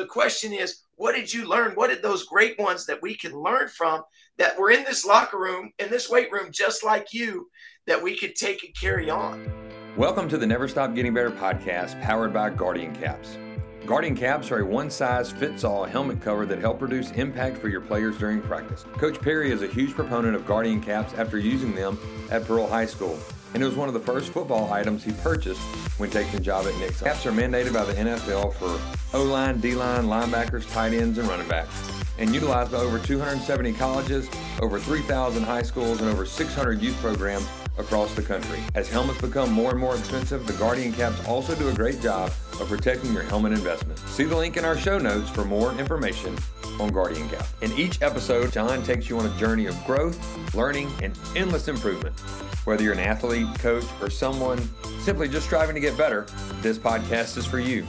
the question is, what did you learn? What did those great ones that we can learn from that were in this locker room, in this weight room, just like you, that we could take and carry on? Welcome to the Never Stop Getting Better podcast powered by Guardian Caps. Guardian caps are a one size fits all helmet cover that help reduce impact for your players during practice. Coach Perry is a huge proponent of Guardian caps after using them at Pearl High School, and it was one of the first football items he purchased when taking a job at Nixa. Caps are mandated by the NFL for O line, D line, linebackers, tight ends, and running backs, and utilized by over 270 colleges, over 3,000 high schools, and over 600 youth programs across the country. As helmets become more and more expensive, the Guardian caps also do a great job of protecting your helmet investment. See the link in our show notes for more information on Guardian Cap. In each episode, John takes you on a journey of growth, learning, and endless improvement. Whether you're an athlete, coach, or someone simply just striving to get better, this podcast is for you.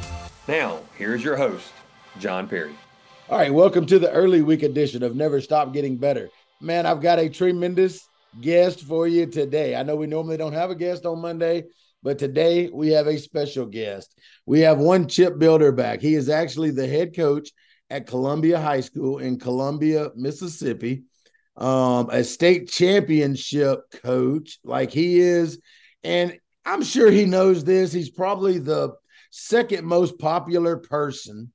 Now, here's your host, John Perry. All right, welcome to the early week edition of Never Stop Getting Better. Man, I've got a tremendous guest for you today. I know we normally don't have a guest on Monday, but today we have a special guest. We have one Chip Bilderback. He is actually the head coach at Columbia High School in Columbia, Mississippi, um, a state championship coach like he is. And I'm sure he knows this. He's probably the second most popular person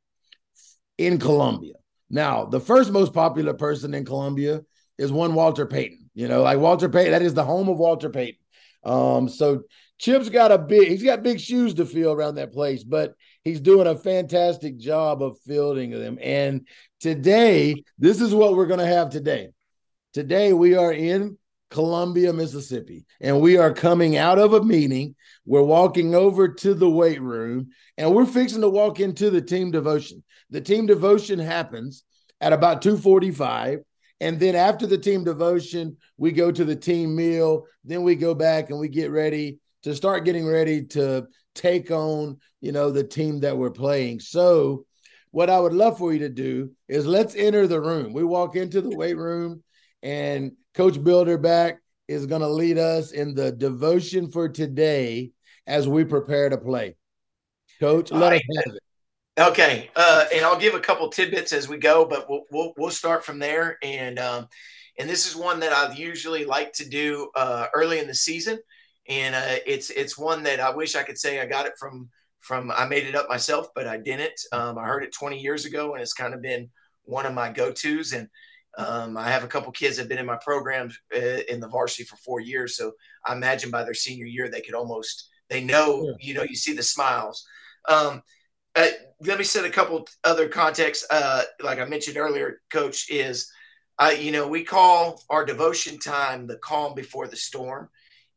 in Columbia. Now, the first most popular person in Columbia is one Walter Payton. You know, like Walter Payton, that is the home of Walter Payton. Um, so Chip's got a big, he's got big shoes to fill around that place, but he's doing a fantastic job of fielding them. And today, this is what we're going to have today. Today, we are in Columbia, Mississippi, and we are coming out of a meeting. We're walking over to the weight room and we're fixing to walk into the team devotion. The team devotion happens at about 245 and then after the team devotion, we go to the team meal. Then we go back and we get ready to start getting ready to take on, you know, the team that we're playing. So, what I would love for you to do is let's enter the room. We walk into the weight room, and Coach Bilderback is going to lead us in the devotion for today as we prepare to play. Coach, let us have it. Okay, uh, and I'll give a couple tidbits as we go, but we'll we'll, we'll start from there. And um, and this is one that I usually like to do uh, early in the season, and uh, it's it's one that I wish I could say I got it from from I made it up myself, but I didn't. Um, I heard it 20 years ago, and it's kind of been one of my go tos. And um, I have a couple kids that have been in my program uh, in the varsity for four years, so I imagine by their senior year they could almost they know you know you see the smiles. Um, uh, let me set a couple other contexts. Uh, like I mentioned earlier, Coach, is uh, you know we call our devotion time the calm before the storm,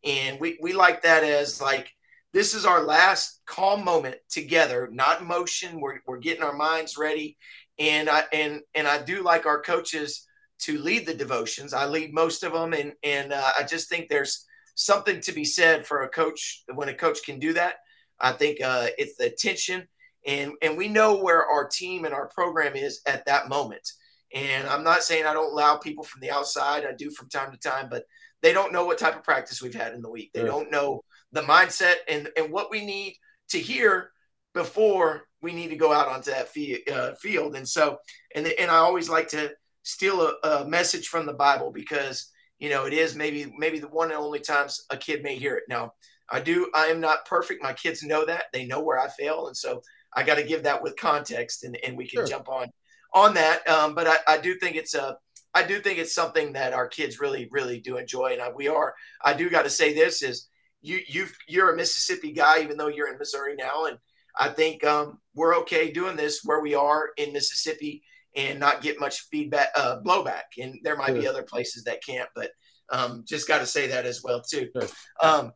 and we we like that as like this is our last calm moment together, not motion. We're we're getting our minds ready, and I and and I do like our coaches to lead the devotions. I lead most of them, and and uh, I just think there's something to be said for a coach when a coach can do that. I think uh, it's the attention and and we know where our team and our program is at that moment. And I'm not saying I don't allow people from the outside. I do from time to time, but they don't know what type of practice we've had in the week. They don't know the mindset and and what we need to hear before we need to go out onto that uh, field. And so, and and I always like to steal a, a message from the Bible because you know it is maybe maybe the one and only times a kid may hear it. Now, I do. I am not perfect. My kids know that. They know where I fail, and so I got to give that with context, and, and we can sure. jump on on that. Um, but I, I do think it's a I do think it's something that our kids really really do enjoy, and I, we are. I do got to say this is you you you're a Mississippi guy, even though you're in Missouri now, and I think um, we're okay doing this where we are in Mississippi and not get much feedback uh, blowback. And there might sure. be other places that can't, but um, just got to say that as well too. Sure. Um,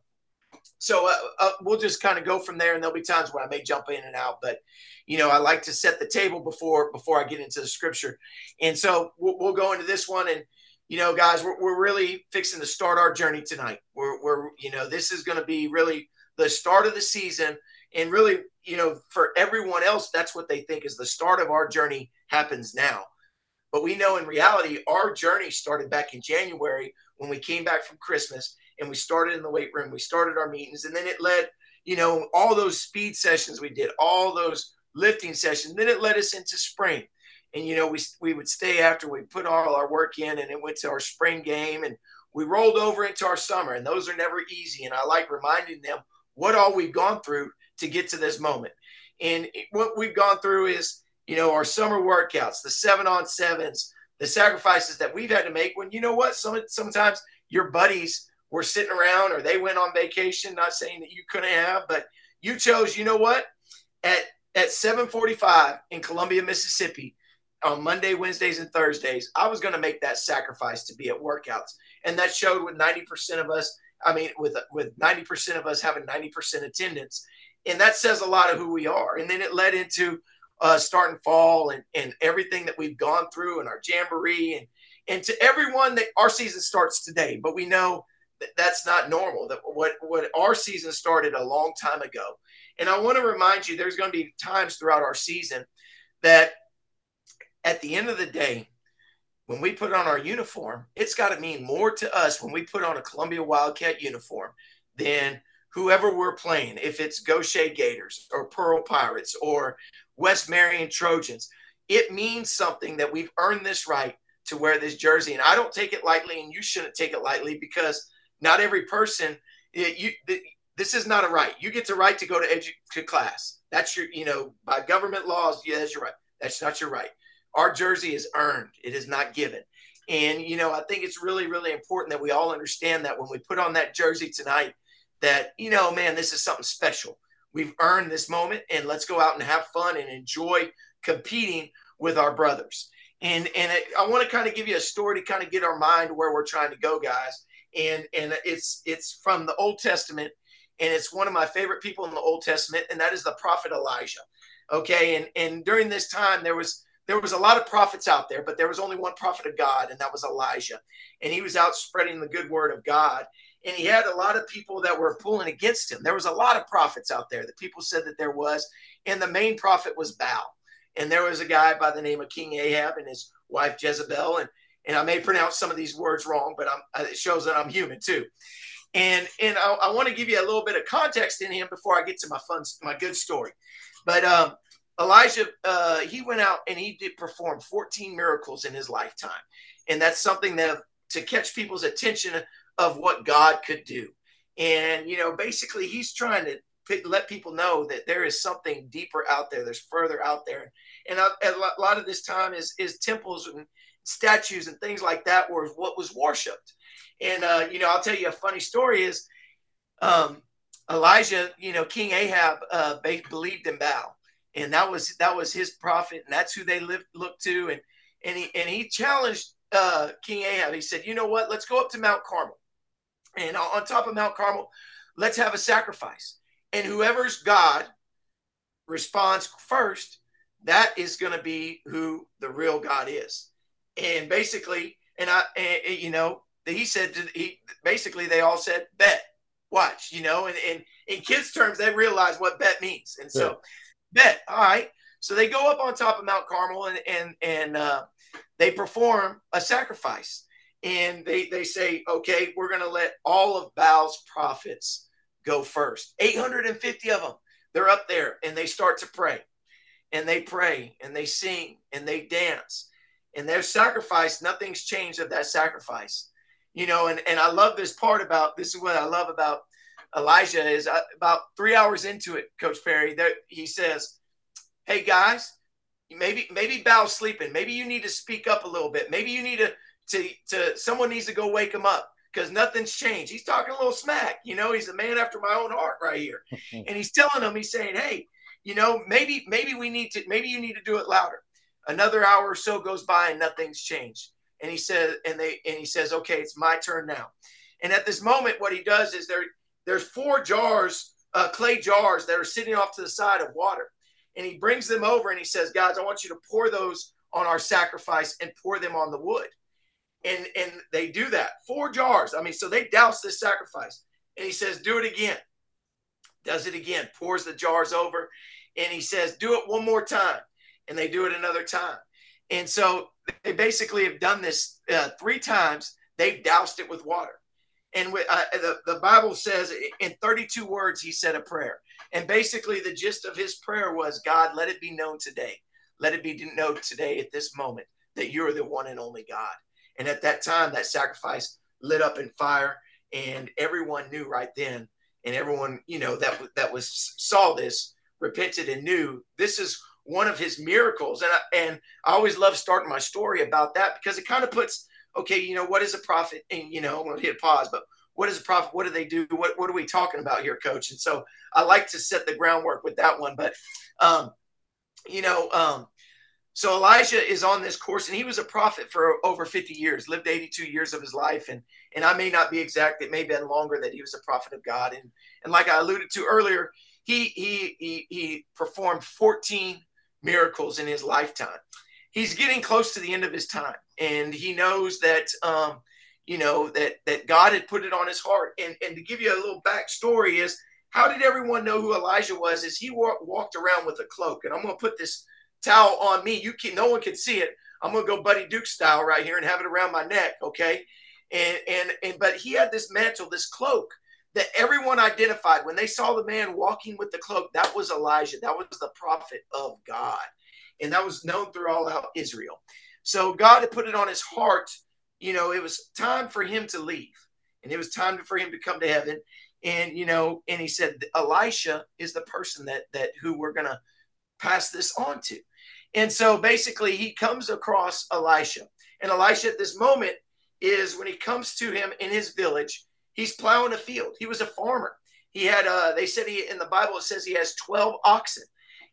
so uh, uh, we'll just kind of go from there, and there'll be times where I may jump in and out, but you know, I like to set the table before before I get into the scripture, and so we'll, we'll go into this one, and you know, guys, we're, we're really fixing to start our journey tonight. We're, we're you know, this is going to be really the start of the season, and really, you know, for everyone else, that's what they think is the start of our journey happens now. But we know in reality, our journey started back in January when we came back from Christmas and we started in the weight room. We started our meetings, and then it led, you know, all those speed sessions we did, all those lifting sessions. Then it led us into spring. And, you know, we, we would stay after we put all our work in and it went to our spring game and we rolled over into our summer. And those are never easy. And I like reminding them what all we've gone through to get to this moment. And what we've gone through is, you know, our summer workouts, the seven on sevens, the sacrifices that we've had to make when, you know what, some, sometimes your buddies were sitting around or they went on vacation, not saying that you couldn't have, but you chose, you know what, at, at 745 in Columbia, Mississippi, on Monday, Wednesdays, and Thursdays, I was going to make that sacrifice to be at workouts. And that showed with 90% of us, I mean, with, with 90% of us having 90% attendance and that says a lot of who we are. And then it led into uh, starting fall and, and everything that we've gone through and our jamboree and and to everyone that our season starts today. But we know that's not normal. That what what our season started a long time ago. And I want to remind you, there's going to be times throughout our season that at the end of the day, when we put on our uniform, it's got to mean more to us when we put on a Columbia Wildcat uniform than – whoever we're playing, if it's Goshen Gators or Pearl Pirates or West Marion Trojans, it means something that we've earned this right to wear this jersey. And I don't take it lightly, and you shouldn't take it lightly because not every person, eh, you, this is not a right. You get the right to go to, edu- to class. That's your, you know, by government laws, yeah, that's your right. That's not your right. Our jersey is earned, it is not given. And, you know, I think it's really, really important that we all understand that when we put on that jersey tonight, that, you know, man, this is something special. We've earned this moment and let's go out and have fun and enjoy competing with our brothers. And, and it, I want to kind of give you a story to kind of get our mind where we're trying to go, guys. And, and it's, it's from the Old Testament and it's one of my favorite people in the Old Testament, and that is the prophet Elijah. Okay. And, and during this time, there was, there was a lot of prophets out there, but there was only one prophet of God, and that was Elijah. And he was out spreading the good word of God and he had a lot of people that were pulling against him. There was a lot of prophets out there that people said that there was, and the main prophet was Baal. And there was a guy by the name of King Ahab and his wife Jezebel, and and I may pronounce some of these words wrong, but I'm, it shows that I'm human too. And and I, I want to give you a little bit of context in him before I get to my fun, my good story. But um, Elijah, uh, he went out and he did perform 14 miracles in his lifetime, and that's something that to catch people's attention of what God could do. And, you know, basically he's trying to let people know that there is something deeper out there. There's further out there. And a, a lot of this time is, is temples and statues and things like that were what was worshiped. And, uh, you know, I'll tell you a funny story is um, Elijah, you know, King Ahab uh, believed in Baal. And that was that was his prophet, and that's who they lived, looked to. And and he and he challenged uh, King Ahab. He said, "You know what? Let's go up to Mount Carmel." And on top of Mount Carmel, let's have a sacrifice. And whoever's God responds first, that is going to be who the real God is. And basically, and I, and, you know, he said, he basically, they all said, bet, watch, you know, and, and in kids' terms, they realize what bet means. And so, yeah. bet, all right. So they go up on top of Mount Carmel and, and, and, uh, they perform a sacrifice and they, they say, okay, we're going to let all of Baal's prophets go first. 850 of them, they're up there and they start to pray. And they pray and they sing and they dance. And their sacrifice, nothing's changed of that sacrifice. You know, and, and I love this part about this is what I love about Elijah is uh, about three hours into it, Coach Perry, that he says, Hey guys, maybe maybe Baal's sleeping. Maybe you need to speak up a little bit. Maybe you need to to to someone needs to go wake him up because nothing's changed. He's talking a little smack, you know. He's a man after my own heart right here, and he's telling them, he's saying, "Hey, you know, maybe maybe we need to maybe you need to do it louder." Another hour or so goes by and nothing's changed, and he says, and they and he says, "Okay, it's my turn now." And at this moment, what he does is there there's four jars, uh, clay jars that are sitting off to the side of water, and he brings them over and he says, "Guys, I want you to pour those on our sacrifice and pour them on the wood." and and they do that four jars. I mean, so they douse this sacrifice, and he says, "Do it again." Does it again, pours the jars over, and he says, "Do it one more time," and they do it another time, and so they basically have done this uh, three times. They've doused it with water, and uh, the, the Bible says in 32 words, he said a prayer. And basically, the gist of his prayer was God, let it be known today. Let it be known today at this moment that you're the one and only God. And at that time, that sacrifice lit up in fire, and everyone knew right then, and everyone you know that that was saw this repented and knew this is one of his miracles. And I, and I always love starting my story about that because it kind of puts okay, you know, what is a prophet? And, you know, I'm going to hit pause, but what is a prophet? What do they do? What, what are we talking about here, coach? And so I like to set the groundwork with that one. But, um, you know, um, so Elijah is on this course, and he was a prophet for over 50 years, lived 82 years of his life. And, and I may not be exact, it may have been longer that he was a prophet of God. And, and like I alluded to earlier, he, he, he, he performed 14 miracles in his lifetime he's getting close to the end of his time, and he knows that um, you know that that God had put it on his heart. And and to give you a little backstory is how did everyone know who Elijah was? Is he walked around with a cloak? And I'm going to put this towel on me. You can no one can see it. I'm going to go Buddy Duke style right here and have it around my neck. Okay. And, and, and, but he had this mantle, this cloak that everyone identified when they saw the man walking with the cloak. That was Elijah. That was the prophet of God and that was known through all out Israel. So God had put it on his heart. You know, it was time for him to leave, and it was time for him to come to heaven. And you know, and he said, Elisha is the person that that who we're gonna pass this on to. And so basically, he comes across Elisha, and Elisha at this moment is when he comes to him in his village. He's plowing a field. He was a farmer. He had, uh, they said he in the Bible it says he has twelve oxen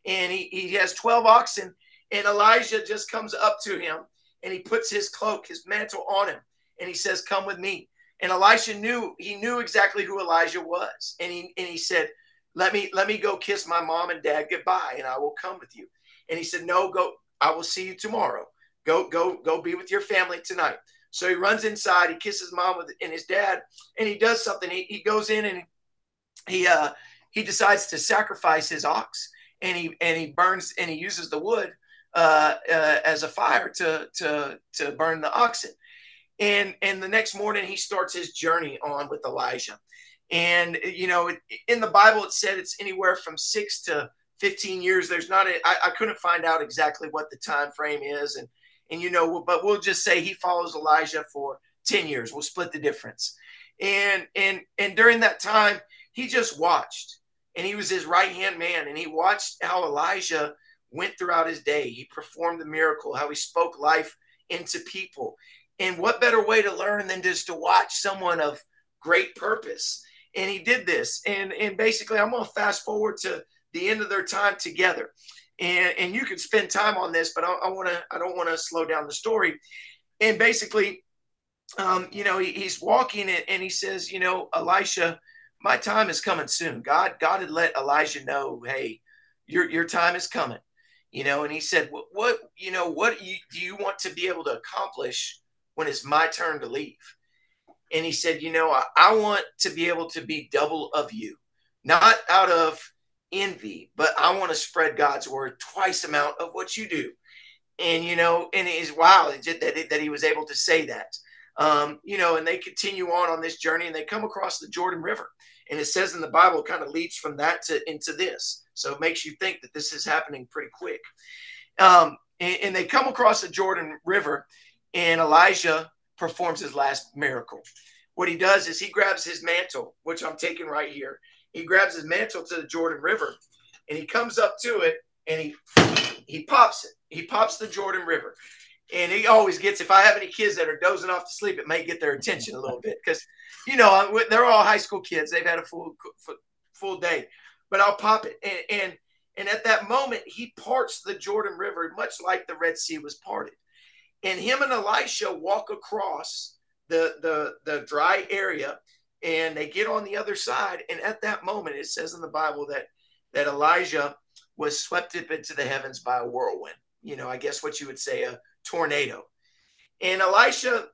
and he, he has 12 oxen. And Elijah just comes up to him and he puts his cloak, his mantle on him, and he says, Come with me. And Elisha knew he knew exactly who Elijah was. And he and he said, Let me let me go kiss my mom and dad goodbye, and I will come with you. And he said, No, go, I will see you tomorrow. Go, go, go be with your family tonight. So he runs inside, he kisses mom with, and his dad, and he does something. He, he goes in and he uh he decides to sacrifice his ox and he and he burns and he uses the wood uh, uh, as a fire to to to burn the oxen. And and the next morning he starts his journey on with Elijah. And you know, in the Bible it said it's anywhere from six to 15 years. There's not a I, I couldn't find out exactly what the time frame is, and and you know, but we'll just say he follows Elijah for 10 years. We'll split the difference. And and and during that time, he just watched and he was his right hand man. And he watched how Elijah went throughout his day. He performed the miracle, how he spoke life into people. And what better way to learn than just to watch someone of great purpose? And he did this. And, and basically, I'm going to fast forward to the end of their time together. And, and you can spend time on this, but I, I want to, I don't want to slow down the story. And basically, um, you know, he, he's walking and, and he says, you know, Elisha, my time is coming soon. God, God had let Elijah know, hey, your your time is coming. You know, and he said, what, what you know, what you, do you want to be able to accomplish when it's my turn to leave? And he said, you know, I, I want to be able to be double of you, not out of envy, but I want to spread God's word twice amount of what you do. And you know, and it's wow that, that he was able to say that. Um, you know, and they continue on on this journey, and they come across the Jordan River and it says in the Bible, kind of leads from that to into this. So it makes you think that this is happening pretty quick. Um, and, and they come across the Jordan River, and Elijah performs his last miracle. What he does is he grabs his mantle, which I'm taking right here. He grabs his mantle to the Jordan River, and he comes up to it, and he he pops it. He pops the Jordan River, and he always gets. If I have any kids that are dozing off to sleep, it may get their attention a little bit because you know, they're all high school kids. They've had a full full day, but I'll pop it. And, and and at that moment, he parts the Jordan River, much like the Red Sea was parted. And him and Elisha walk across the the the dry area, and they get on the other side. And at that moment, it says in the Bible that that Elijah was swept up into the heavens by a whirlwind. You know, I guess what you would say a tornado. And Elisha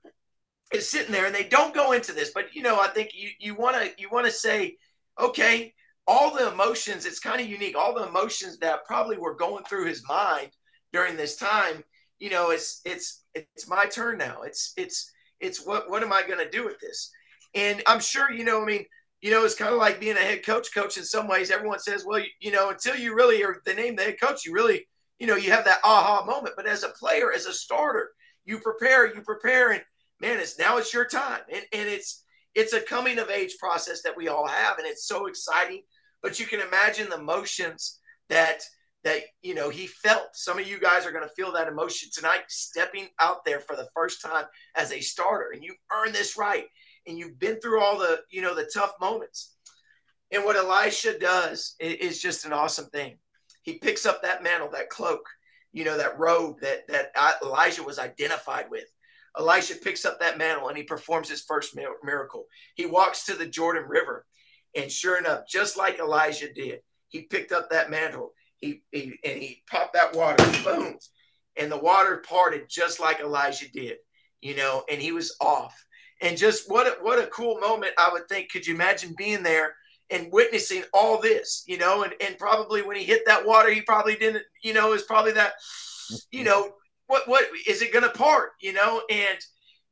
is sitting there and they don't go into this but you know i think you you want to you want to say okay all the emotions it's kind of unique all the emotions that probably were going through his mind during this time you know it's it's it's my turn now it's it's it's what what am i going to do with this And I'm sure, you know, I mean, you know, it's kind of like being a head coach. Coach, in some ways, everyone says, well, you, you know, until you really are the name the head coach, you really, you know, you have that aha moment. But as a player, as a starter, you prepare, you prepare, and man, it's now it's your time, and and it's it's a coming of age process that we all have, and it's so exciting. But you can imagine the emotions that that you know he felt. Some of you guys are going to feel that emotion tonight, stepping out there for the first time as a starter, and you earned this right and you've been through all the you know the tough moments. And what elisha does is just an awesome thing. He picks up that mantle that cloak you know that robe that that elijah was identified with. Elisha picks up that mantle and he performs his first miracle. He walks to the jordan river and sure enough just like elijah did he picked up that mantle. He, he and he popped that water boom and the water parted just like elijah did you know and he was off and just what a, what a cool moment I would think. Could you imagine being there and witnessing all this? You know, and and probably when he hit that water, he probably didn't. You know, is probably that. You know, what what is it going to part? You know, and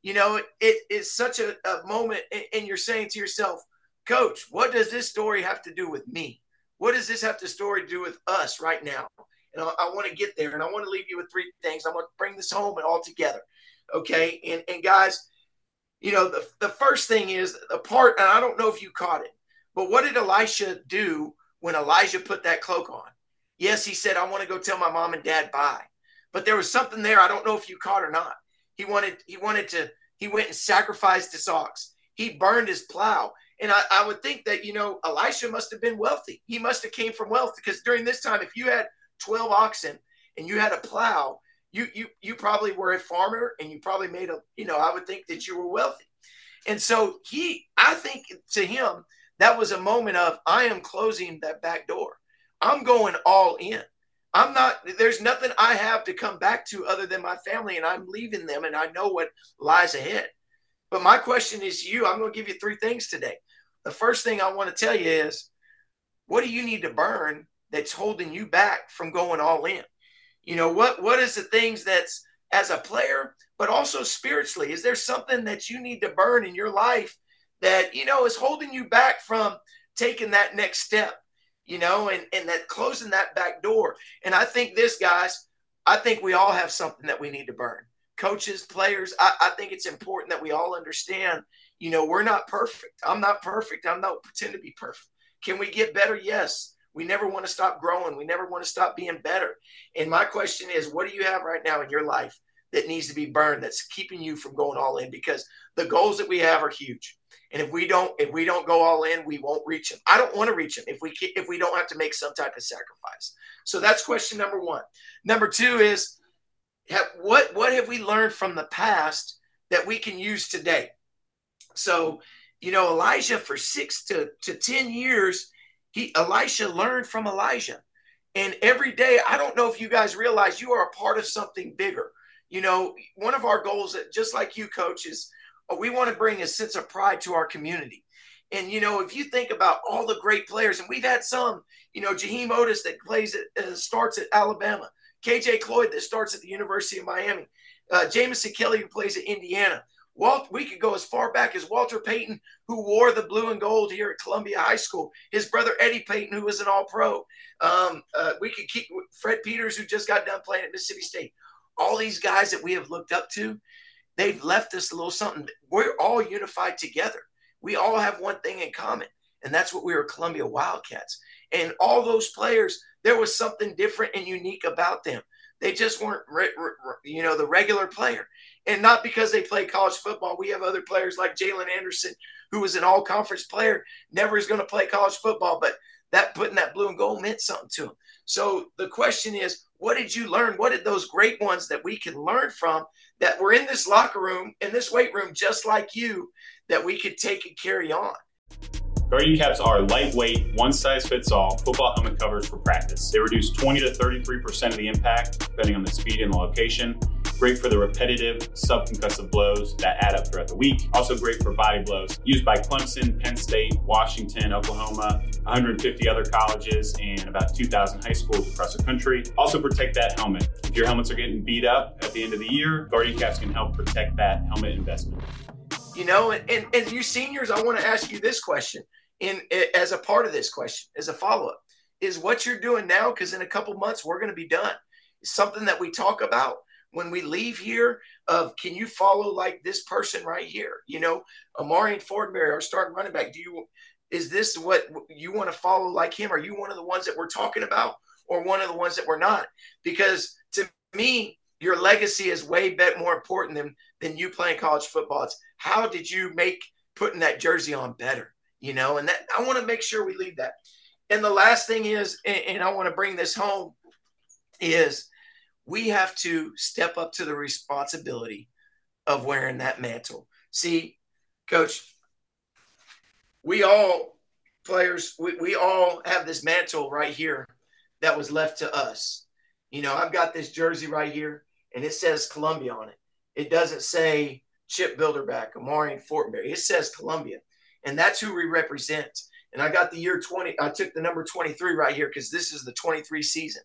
you know it is such a, a moment, and you're saying to yourself, Coach, what does this story have to do with me? What does this have to story to do with us right now? And I, I want to get there, and I want to leave you with three things. I want to bring this home and all together. Okay, and and guys you know, the, the first thing is the part, and I don't know if you caught it, but what did Elisha do when Elijah put that cloak on? Yes, he said, I want to go tell my mom and dad bye. But there was something there. I don't know if you caught or not. He wanted, he wanted to, he went and sacrificed his ox. He burned his plow. And I, I would think that, you know, Elisha must have been wealthy. He must have came from wealth because during this time, if you had 12 oxen and you had a plow, you you you probably were a farmer and you probably made a you know I would think that you were wealthy. And so he I think to him that was a moment of I am closing that back door. I'm going all in. I'm not there's nothing I have to come back to other than my family and I'm leaving them and I know what lies ahead. But my question is you, I'm going to give you three things today. The first thing I want to tell you is what do you need to burn that's holding you back from going all in? You know, what what is the things that's as a player, but also spiritually? Is there something that you need to burn in your life that, you know, is holding you back from taking that next step, you know, and, and that closing that back door? And I think this, guys, I think we all have something that we need to burn. Coaches, players, I, I think it's important that we all understand, you know, we're not perfect. I'm not perfect. I'm not pretend to be perfect. Can we get better? Yes. We never want to stop growing. We never want to stop being better. And my question is, what do you have right now in your life that needs to be burned that's keeping you from going all in? Because the goals that we have are huge. And if we don't, if we don't go all in, we won't reach them. I don't want to reach them if we if we don't have to make some type of sacrifice. So that's question number one. Number two is, have, what what have we learned from the past that we can use today? So, you know, Elijah for six to, to ten years he Elisha learned from Elijah. And every day, I don't know if you guys realize you are a part of something bigger. You know, one of our goals, that just like you, coach, is uh, we want to bring a sense of pride to our community. And you know, if you think about all the great players, and we've had some, you know, Jaheim Oatis that plays at uh, starts at Alabama, KJ Cloyd that starts at the University of Miami, uh, Jamison Kelly who plays at Indiana. Walt, we could go as far back as Walter Payton, who wore the blue and gold here at Columbia High School. His brother Eddie Payton, who was an All Pro. Um, uh, we could keep Fred Peters, who just got done playing at Mississippi State. All these guys that we have looked up to, they've left us a little something. We're all unified together. We all have one thing in common, and that's what we were Columbia Wildcats. And all those players, there was something different and unique about them. They just weren't, you know, the regular player. And not because they play college football. We have other players like Jalen Anderson, who was an all conference player, never is going to play college football, but that putting that blue and gold meant something to him. So the question is, what did you learn? What did those great ones that we can learn from that were in this locker room, in this weight room, just like you, that we could take and carry on? Guardian caps are lightweight, one size fits all football helmet covers for practice. They reduce 20 to 33% of the impact, depending on the speed and the location. Great for the repetitive subconcussive blows that add up throughout the week. Also great for body blows. Used by Clemson, Penn State, Washington, Oklahoma, 150 other colleges, and about 2,000 high schools across the country. Also protect that helmet. If your helmets are getting beat up at the end of the year, Guardian caps can help protect that helmet investment. You know, and, and, and you seniors, I want to ask you this question in as a part of this question, as a follow-up. Is what you're doing now, because in a couple months we're going to be done. Something that we talk about when we leave here of can you follow like this person right here? You know, Omarion Fortenberry, our starting running back. Do you is this what you want to follow like him? Are you one of the ones that we're talking about or one of the ones that we're not? Because to me, your legacy is way bit more important than than you playing college football. It's how did you make putting that jersey on better? You know, and that I want to make sure we leave that. And the last thing is, and, and I want to bring this home, is we have to step up to the responsibility of wearing that mantle. See, coach, we all players, we, we all have this mantle right here that was left to us. You know, I've got this jersey right here and it says Columbia on it. It doesn't say Chip Bilderback, Omarion Fortenberry. It says Columbia. And that's who we represent. And I got the year 20. I took the number 23 right here because this is the 23 season.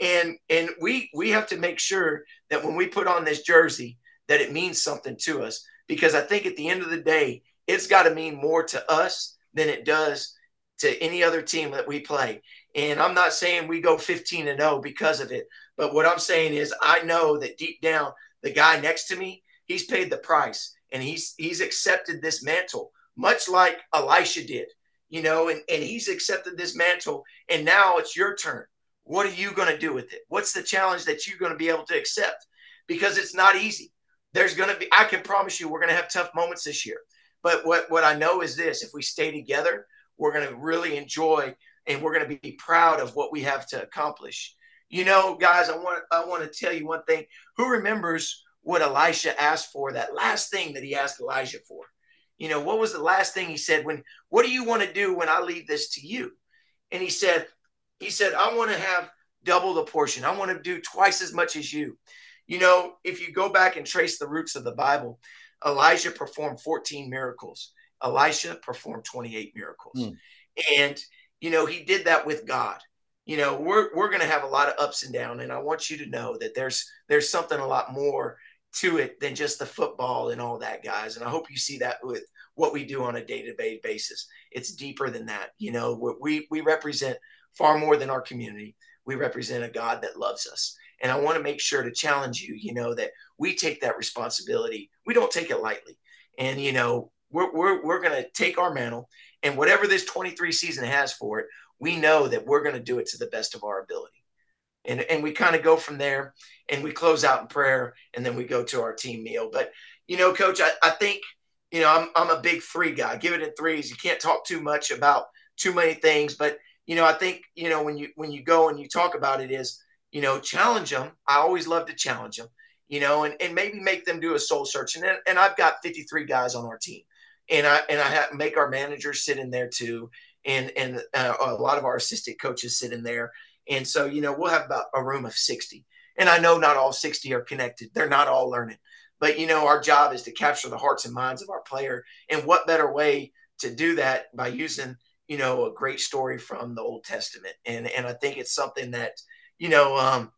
And and we we have to make sure that when we put on this jersey that it means something to us because I think at the end of the day it's got to mean more to us than it does to any other team that we play. And I'm not saying we go 15 and 0 because of it, but what I'm saying is I know that deep down the guy next to me, he's paid the price and he's he's accepted this mantle much like Elisha did. You know, and, and he's accepted this mantle and now it's your turn. What are you going to do with it? What's the challenge that you're going to be able to accept? Because it's not easy. There's going to be I can promise you we're going to have tough moments this year. But what what I know is this, if we stay together, we're going to really enjoy and we're going to be proud of what we have to accomplish. You know, guys, I want I want to tell you one thing. Who remembers what Elisha asked for? That last thing that he asked Elijah for. You know, what was the last thing he said when what do you want to do when I leave this to you? And he said, he said, I want to have double the portion. I want to do twice as much as you. You know, if you go back and trace the roots of the Bible, Elijah performed 14 miracles. Elisha performed 28 miracles. Mm. And, you know, he did that with God. You know, we're, we're going to have a lot of ups and downs. And I want you to know that there's, there's something a lot more to it than just the football and all that, guys. And I hope you see that with what we do on a day to day basis. It's deeper than that. You know, we, we represent far more than our community. We represent a God that loves us. And I want to make sure to challenge you, you know, that we take that responsibility. We don't take it lightly. And, you know, we're, we're, we're going to take our mantle and whatever this 23 season has for it, we know that we're going to do it to the best of our ability. And, and we kind of go from there and we close out in prayer and then we go to our team meal. But, you know, coach, I, I think, you know, I'm, I'm a big three guy. Give it in threes. You can't talk too much about too many things, but, you know, I think, you know, when you, when you go and you talk about it is, you know, challenge them. I always love to challenge them, you know, and, and maybe make them do a soul search. And, and I've got 53 guys on our team and I, and I have, make our managers sit in there too. And, and uh, a lot of our assistant coaches sit in there. And so, you know, we'll have about a room of 60 and I know not all 60 are connected. They're not all learning, but you know, our job is to capture the hearts and minds of our player. And what better way to do that by using, you know, a great story from the Old Testament. And, and I think it's something that, you know, um,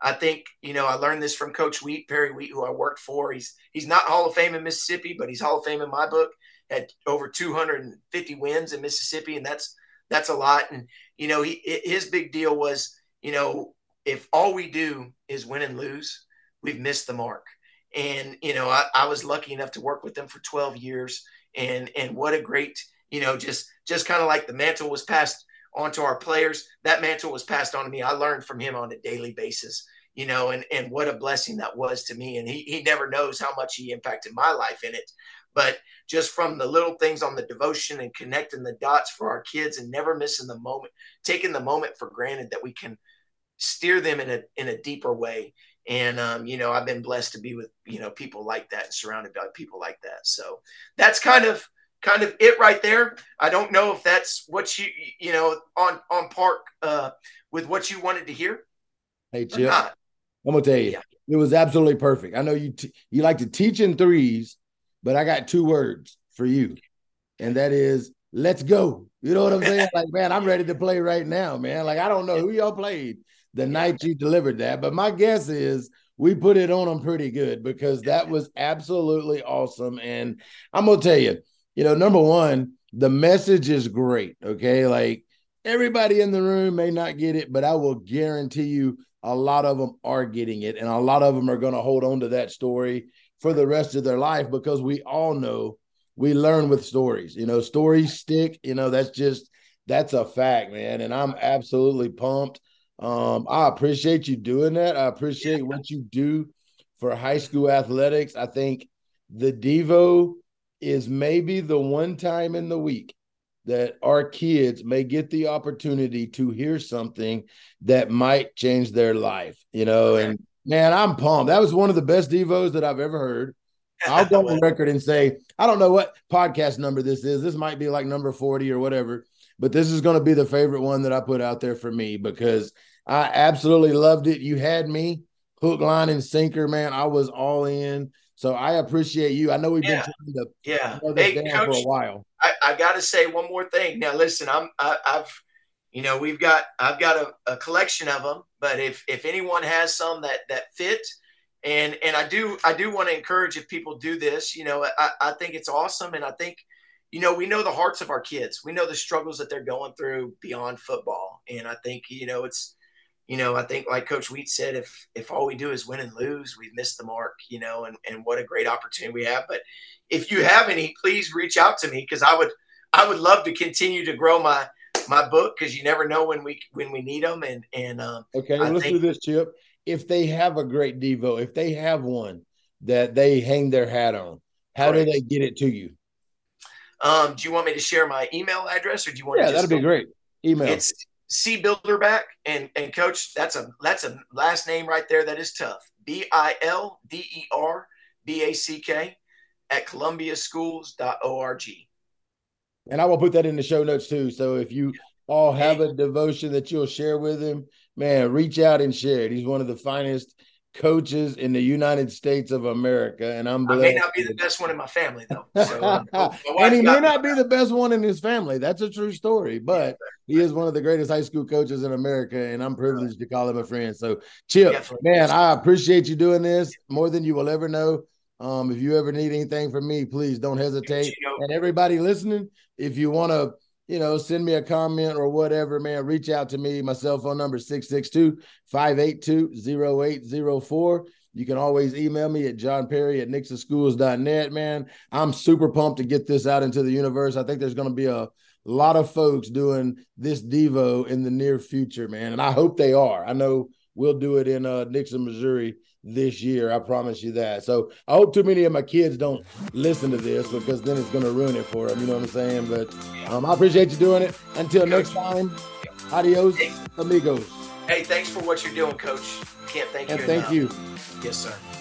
I think you know I learned this from Coach Wheat, Perry Wheat, who I worked for. He's he's not Hall of Fame in Mississippi, but he's Hall of Fame in my book. Had over 250 wins in Mississippi, and that's that's a lot. And you know, he his big deal was you know if all we do is win and lose, we've missed the mark. And you know, I, I was lucky enough to work with them for 12 years, and and what a great you know just just kind of like the mantle was passed onto our players. That mantle was passed on to me. I learned from him on a daily basis, you know, and, and what a blessing that was to me. And he, he never knows how much he impacted my life in it. But just from the little things on the devotion and connecting the dots for our kids and never missing the moment, taking the moment for granted that we can steer them in a, in a deeper way. And, um, you know, I've been blessed to be with, you know, people like that and surrounded by people like that. So that's kind of, kind of it right there. I don't know if that's what you you know on on park uh, with what you wanted to hear. Hey Chip, I'm gonna tell you, yeah. it was absolutely perfect. I know you t- you like to teach in threes, but I got two words for you, and that is let's go. You know what I'm saying? like, man, I'm ready to play right now, man. Like, I don't know who y'all played the night you delivered that, but my guess is we put it on them pretty good because that was absolutely awesome. And I'm gonna tell you, you know, number one, the message is great. Okay, like everybody in the room may not get it, but I will guarantee you a lot of them are getting it, and a lot of them are going to hold on to that story for the rest of their life because we all know we learn with stories. You know, stories stick. You know, that's just that's a fact, man. And I'm absolutely pumped. Um, I appreciate you doing that. I appreciate what you do for high school athletics. I think the Devo is maybe the one time in the week that our kids may get the opportunity to hear something that might change their life, you know. And man, I'm pumped. That was one of the best Devos that I've ever heard. I'll go on record and say, I don't know what podcast number this is. This might be like number 40 or whatever, but this is going to be the favorite one that I put out there for me because I absolutely loved it. You had me hook, line, and sinker, man. I was all in. So I appreciate you. I know we've yeah. been trying to yeah. Hey, Coach, for a while. I, I got to say one more thing. Now, listen, I'm I, have you know we've got I've got a, a, collection of them, but if if anyone has some that that fit, and and I do I do want to encourage if people do this, you know, I, I think it's awesome, and I think you know we know the hearts of our kids, we know the struggles that they're going through beyond football, and I think you know it's you know, I think like Coach Wheat said, if if all we do is win and lose, we've missed the mark, you know, and, and what a great opportunity we have. But if you have any, please reach out to me because I would I would love to continue to grow my my book because you never know when we when we need them. And and um, okay, let's think, do this, Chip. If they have a great Devo, if they have one that they hang their hat on, how correct. do they get it to you? Um, do you want me to share my email address, or do you want? Yeah, to that'd be great. Email. It's C Bilderback and and coach, that's a that's a last name right there that is tough. B I L D E R B A C K at columbiaschools.org. And I will put that in the show notes too. So if you all have a devotion that you'll share with him, man, reach out and share it. He's one of the finest coaches in the United States of America, and I'm. I may not be the best one in my family though, so, uh, and he may not be the best one in his family. That's a true story, but he is one of the greatest high school coaches in America, and I'm privileged to call him a friend. So, Chip, man, I appreciate you doing this more than you will ever know. Um, if you ever need anything from me, please don't hesitate. And everybody listening, if you want to you know, send me a comment or whatever, man. Reach out to me. My cell phone number 662 582 0804. You can always email me at John Perry at nixaschools.net, man. I'm super pumped to get this out into the universe. I think there's going to be a lot of folks doing this Devo in the near future, man. And I hope they are. I know we'll do it in uh, Nixa, Missouri this year. I promise you that. So I hope too many of my kids don't listen to this because then it's going to ruin it for them. You know what I'm saying? But um, I appreciate you doing it. Until next time, adios, amigos. Hey, thanks for what you're doing, Coach. Can't thank and you. Thank enough. you. Yes, sir.